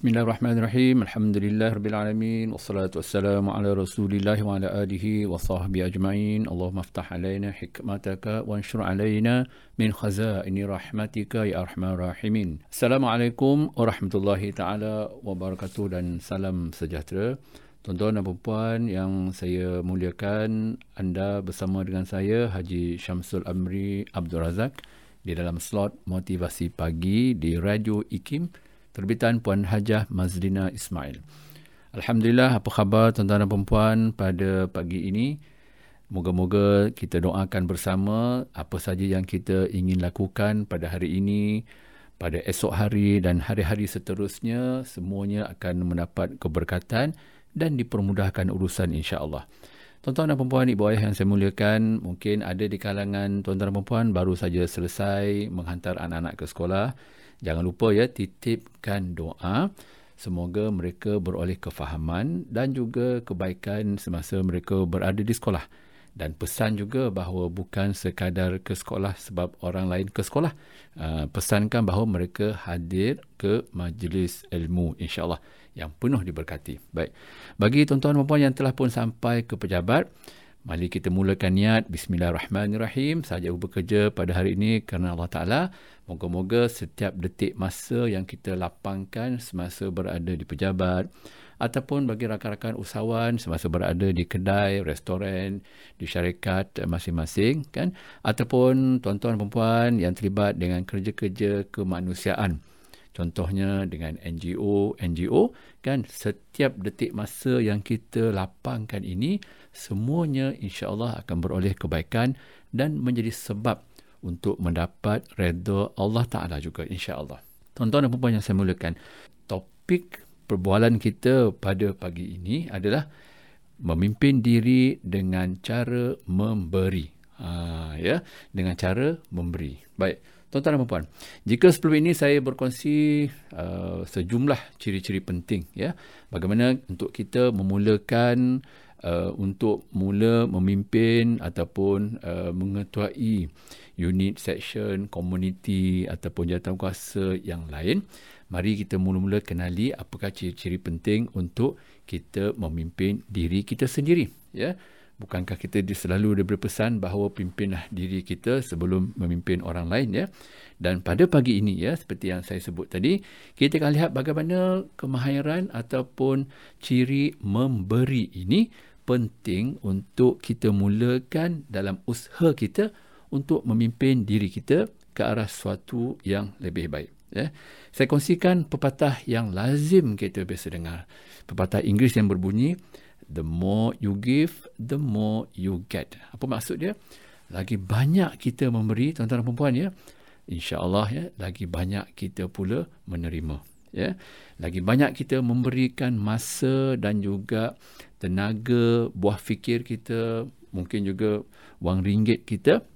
Bismillahirrahmanirrahim. Alhamdulillah rabbil alamin wassalatu wassalamu ala Rasulillah wa ala alihi wa sahbihi ajma'in. Allahumma iftah alaina hikmataka wa anshur alaina min khazaini rahmatika ya arhamar rahimin. Assalamualaikum warahmatullahi taala wabarakatuh dan salam sejahtera. Tuan-tuan dan puan yang saya muliakan, anda bersama dengan saya Haji Syamsul Amri Abdul Razak di dalam slot motivasi pagi di Radio IKIM terbitan Puan Hajah Mazlina Ismail. Alhamdulillah, apa khabar tuan-tuan dan perempuan pada pagi ini? Moga-moga kita doakan bersama apa saja yang kita ingin lakukan pada hari ini, pada esok hari dan hari-hari seterusnya, semuanya akan mendapat keberkatan dan dipermudahkan urusan insya-Allah. Tuan-tuan dan perempuan, ibu ayah yang saya muliakan, mungkin ada di kalangan tuan-tuan dan perempuan baru saja selesai menghantar anak-anak ke sekolah. Jangan lupa ya titipkan doa semoga mereka beroleh kefahaman dan juga kebaikan semasa mereka berada di sekolah. Dan pesan juga bahawa bukan sekadar ke sekolah sebab orang lain ke sekolah. Uh, pesankan bahawa mereka hadir ke majlis ilmu insyaAllah yang penuh diberkati. Baik. Bagi tuan-tuan dan puan yang telah pun sampai ke pejabat, Mari kita mulakan niat Bismillahirrahmanirrahim saja bekerja pada hari ini kerana Allah Ta'ala Moga-moga setiap detik masa yang kita lapangkan semasa berada di pejabat Ataupun bagi rakan-rakan usahawan semasa berada di kedai, restoran, di syarikat masing-masing kan? Ataupun tuan-tuan perempuan yang terlibat dengan kerja-kerja kemanusiaan Contohnya dengan NGO, NGO kan setiap detik masa yang kita lapangkan ini semuanya insya-Allah akan beroleh kebaikan dan menjadi sebab untuk mendapat redha Allah Taala juga insya-Allah. Tuan-tuan dan puan yang saya mulakan, topik perbualan kita pada pagi ini adalah memimpin diri dengan cara memberi. Ha, ya, dengan cara memberi. Baik. Tuan-tuan dan puan, jika sebelum ini saya berkongsi uh, sejumlah ciri-ciri penting ya, bagaimana untuk kita memulakan uh, untuk mula memimpin ataupun uh, mengetuai unit, section, community ataupun jawatan kuasa yang lain, mari kita mula-mula kenali apakah ciri-ciri penting untuk kita memimpin diri kita sendiri ya. Bukankah kita selalu diberi pesan bahawa pimpinlah diri kita sebelum memimpin orang lain ya. Dan pada pagi ini ya seperti yang saya sebut tadi, kita akan lihat bagaimana kemahiran ataupun ciri memberi ini penting untuk kita mulakan dalam usaha kita untuk memimpin diri kita ke arah suatu yang lebih baik. Ya. Saya kongsikan pepatah yang lazim kita biasa dengar. Pepatah Inggeris yang berbunyi, the more you give, the more you get. Apa maksud dia? Lagi banyak kita memberi, tuan-tuan dan perempuan ya, insya-Allah ya, lagi banyak kita pula menerima. Ya, lagi banyak kita memberikan masa dan juga tenaga, buah fikir kita, mungkin juga wang ringgit kita,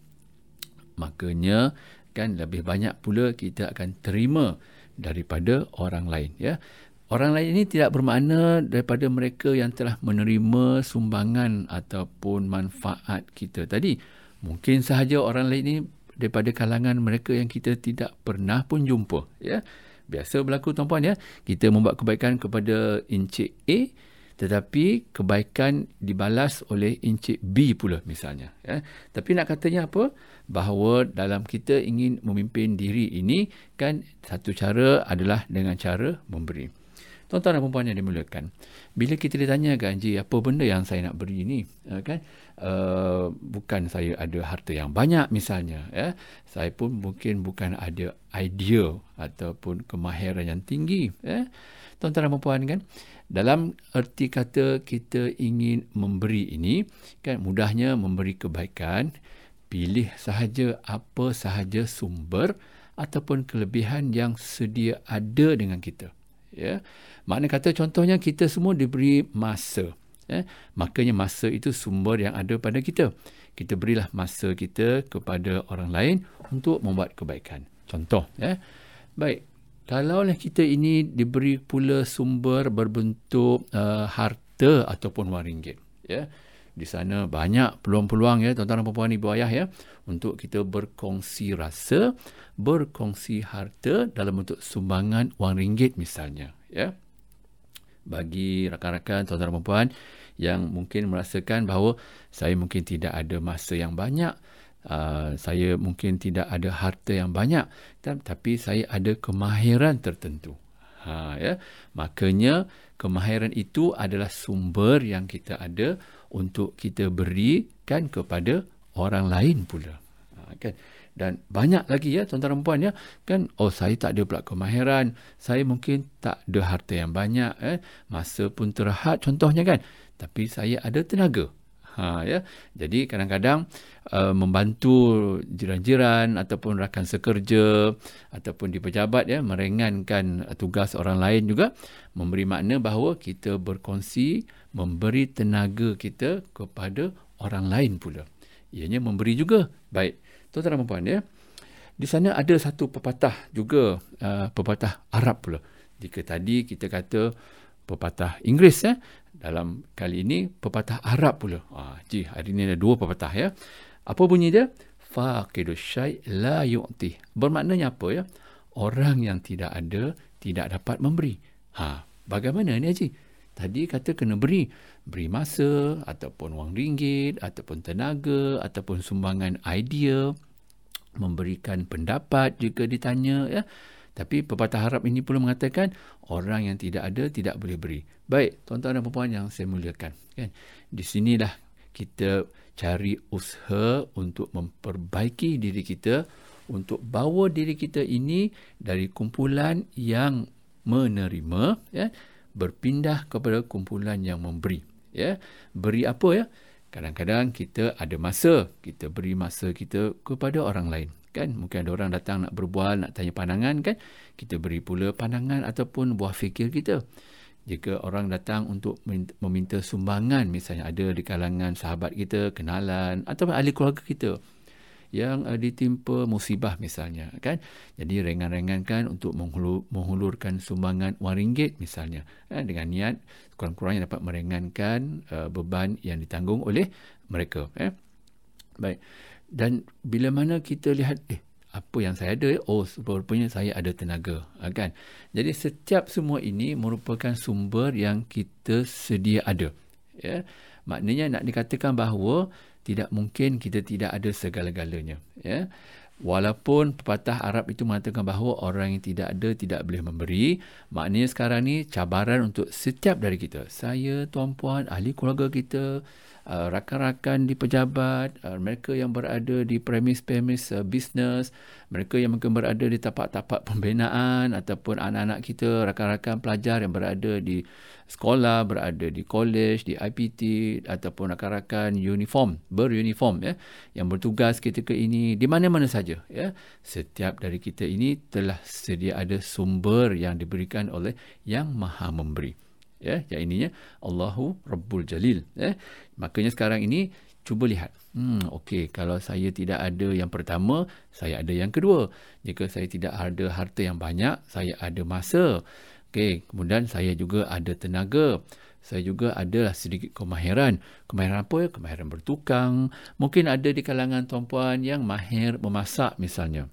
makanya kan lebih banyak pula kita akan terima daripada orang lain ya Orang lain ini tidak bermakna daripada mereka yang telah menerima sumbangan ataupun manfaat kita tadi. Mungkin sahaja orang lain ini daripada kalangan mereka yang kita tidak pernah pun jumpa. Ya. Biasa berlaku tuan-puan ya. Kita membuat kebaikan kepada Encik A tetapi kebaikan dibalas oleh Encik B pula misalnya. Ya. Tapi nak katanya apa? Bahawa dalam kita ingin memimpin diri ini kan satu cara adalah dengan cara memberi. Tuan-tuan dan perempuan yang dimuliakan. Bila kita ditanya kan, Ji, apa benda yang saya nak beri ni? Uh, kan? Uh, bukan saya ada harta yang banyak misalnya. Ya? Saya pun mungkin bukan ada idea ataupun kemahiran yang tinggi. Ya? Tuan-tuan dan perempuan kan? Dalam erti kata kita ingin memberi ini, kan mudahnya memberi kebaikan, pilih sahaja apa sahaja sumber ataupun kelebihan yang sedia ada dengan kita. Ya. Makna kata contohnya kita semua diberi masa. Eh, makanya masa itu sumber yang ada pada kita. Kita berilah masa kita kepada orang lain untuk membuat kebaikan. Contoh. Eh. Baik. Kalau kita ini diberi pula sumber berbentuk uh, harta ataupun wang ringgit. Ya. Di sana banyak peluang-peluang ya tuan-tuan dan puan ibu ayah ya untuk kita berkongsi rasa, berkongsi harta dalam bentuk sumbangan wang ringgit misalnya ya. Bagi rakan-rakan tuan-tuan dan puan yang mungkin merasakan bahawa saya mungkin tidak ada masa yang banyak uh, saya mungkin tidak ada harta yang banyak tapi saya ada kemahiran tertentu. Ha ya. Makanya kemahiran itu adalah sumber yang kita ada untuk kita berikan kepada orang lain pula. Ha, kan? Dan banyak lagi ya tuan-tuan dan puan ya kan? Oh saya tak ada pula kemahiran. Saya mungkin tak ada harta yang banyak eh? Masa pun terhad contohnya kan? Tapi saya ada tenaga. Ha ya? Jadi kadang-kadang uh, membantu jiran-jiran ataupun rakan sekerja ataupun di pejabat ya meringankan tugas orang lain juga memberi makna bahawa kita berkongsi memberi tenaga kita kepada orang lain pula ianya memberi juga baik Tuan-tuan dan puan ya. Di sana ada satu pepatah juga uh, pepatah Arab pula. Jika tadi kita kata pepatah Inggeris ya, dalam kali ini pepatah Arab pula. Ah, ji, hari ini ada dua pepatah ya. Apa bunyi dia? Faqidu syai' la yu'ti. Bermaknanya apa ya? Orang yang tidak ada tidak dapat memberi. Ha, bagaimana ni Haji? Tadi kata kena beri. Beri masa ataupun wang ringgit ataupun tenaga ataupun sumbangan idea memberikan pendapat jika ditanya ya. Tapi pepatah Arab ini pula mengatakan orang yang tidak ada tidak boleh beri. Baik, tuan-tuan dan puan yang saya muliakan, kan. Di sinilah kita cari usaha untuk memperbaiki diri kita untuk bawa diri kita ini dari kumpulan yang menerima ya berpindah kepada kumpulan yang memberi ya. Beri apa ya? Kadang-kadang kita ada masa kita beri masa kita kepada orang lain kan? Mungkin ada orang datang nak berbual nak tanya pandangan kan? Kita beri pula pandangan ataupun buah fikir kita. Jika orang datang untuk meminta sumbangan misalnya ada di kalangan sahabat kita kenalan atau ahli keluarga kita yang uh, ditimpa musibah misalnya kan? Jadi ringan-ringankan untuk menghulur, menghulurkan sumbangan wang ringgit misalnya eh, dengan niat kurang-kurangnya dapat meringankan uh, beban yang ditanggung oleh mereka eh. Baik. Dan bila mana kita lihat eh apa yang saya ada oh rupanya saya ada tenaga ah, kan? Jadi setiap semua ini merupakan sumber yang kita sedia ada ya. Maknanya nak dikatakan bahawa tidak mungkin kita tidak ada segala-galanya ya. Walaupun pepatah Arab itu mengatakan bahawa orang yang tidak ada tidak boleh memberi maknanya sekarang ni cabaran untuk setiap dari kita. Saya tuan-puan ahli keluarga kita uh, rakan-rakan di pejabat uh, mereka yang berada di premis-premis uh, bisnes mereka yang mungkin berada di tapak-tapak pembinaan ataupun anak-anak kita rakan-rakan pelajar yang berada di sekolah, berada di college, di IPT ataupun rakan-rakan uniform, beruniform ya, yang bertugas ketika ini di mana-mana saja ya. Setiap dari kita ini telah sedia ada sumber yang diberikan oleh Yang Maha Memberi. Ya, yang ininya Allahu Rabbul Jalil ya. Makanya sekarang ini cuba lihat. Hmm, okey, kalau saya tidak ada yang pertama, saya ada yang kedua. Jika saya tidak ada harta yang banyak, saya ada masa. Okey, kemudian saya juga ada tenaga. Saya juga ada sedikit kemahiran. Kemahiran apa ya? Kemahiran bertukang. Mungkin ada di kalangan tuan-puan yang mahir memasak misalnya.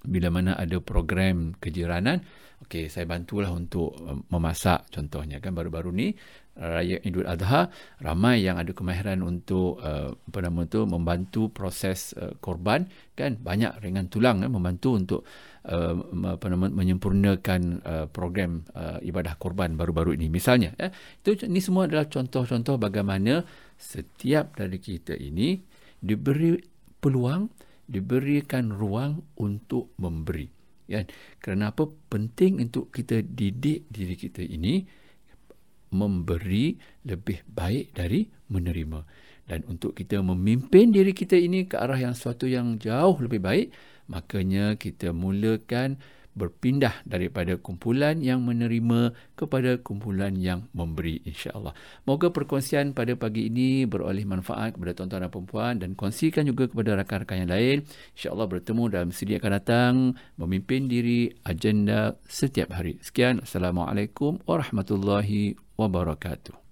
Bila mana ada program kejiranan, okey, saya bantulah untuk um, memasak contohnya kan. Baru-baru ni raya Idul Adha ramai yang ada kemahiran untuk uh, apa nama tu membantu proses uh, korban kan. Banyak ringan tulang eh, membantu untuk uh, apa nama menyempurnakan uh, program uh, ibadah korban baru-baru ini. Misalnya eh itu ini semua adalah contoh-contoh bagaimana setiap dari kita ini diberi peluang diberikan ruang untuk memberi kan kerana apa penting untuk kita didik diri kita ini memberi lebih baik dari menerima. Dan untuk kita memimpin diri kita ini ke arah yang suatu yang jauh lebih baik, makanya kita mulakan berpindah daripada kumpulan yang menerima kepada kumpulan yang memberi insya-Allah. Moga perkongsian pada pagi ini beroleh manfaat kepada tuan-tuan dan puan dan kongsikan juga kepada rakan-rakan yang lain. Insya-Allah bertemu dalam sedi akan datang memimpin diri agenda setiap hari. Sekian assalamualaikum warahmatullahi wabarakatuh.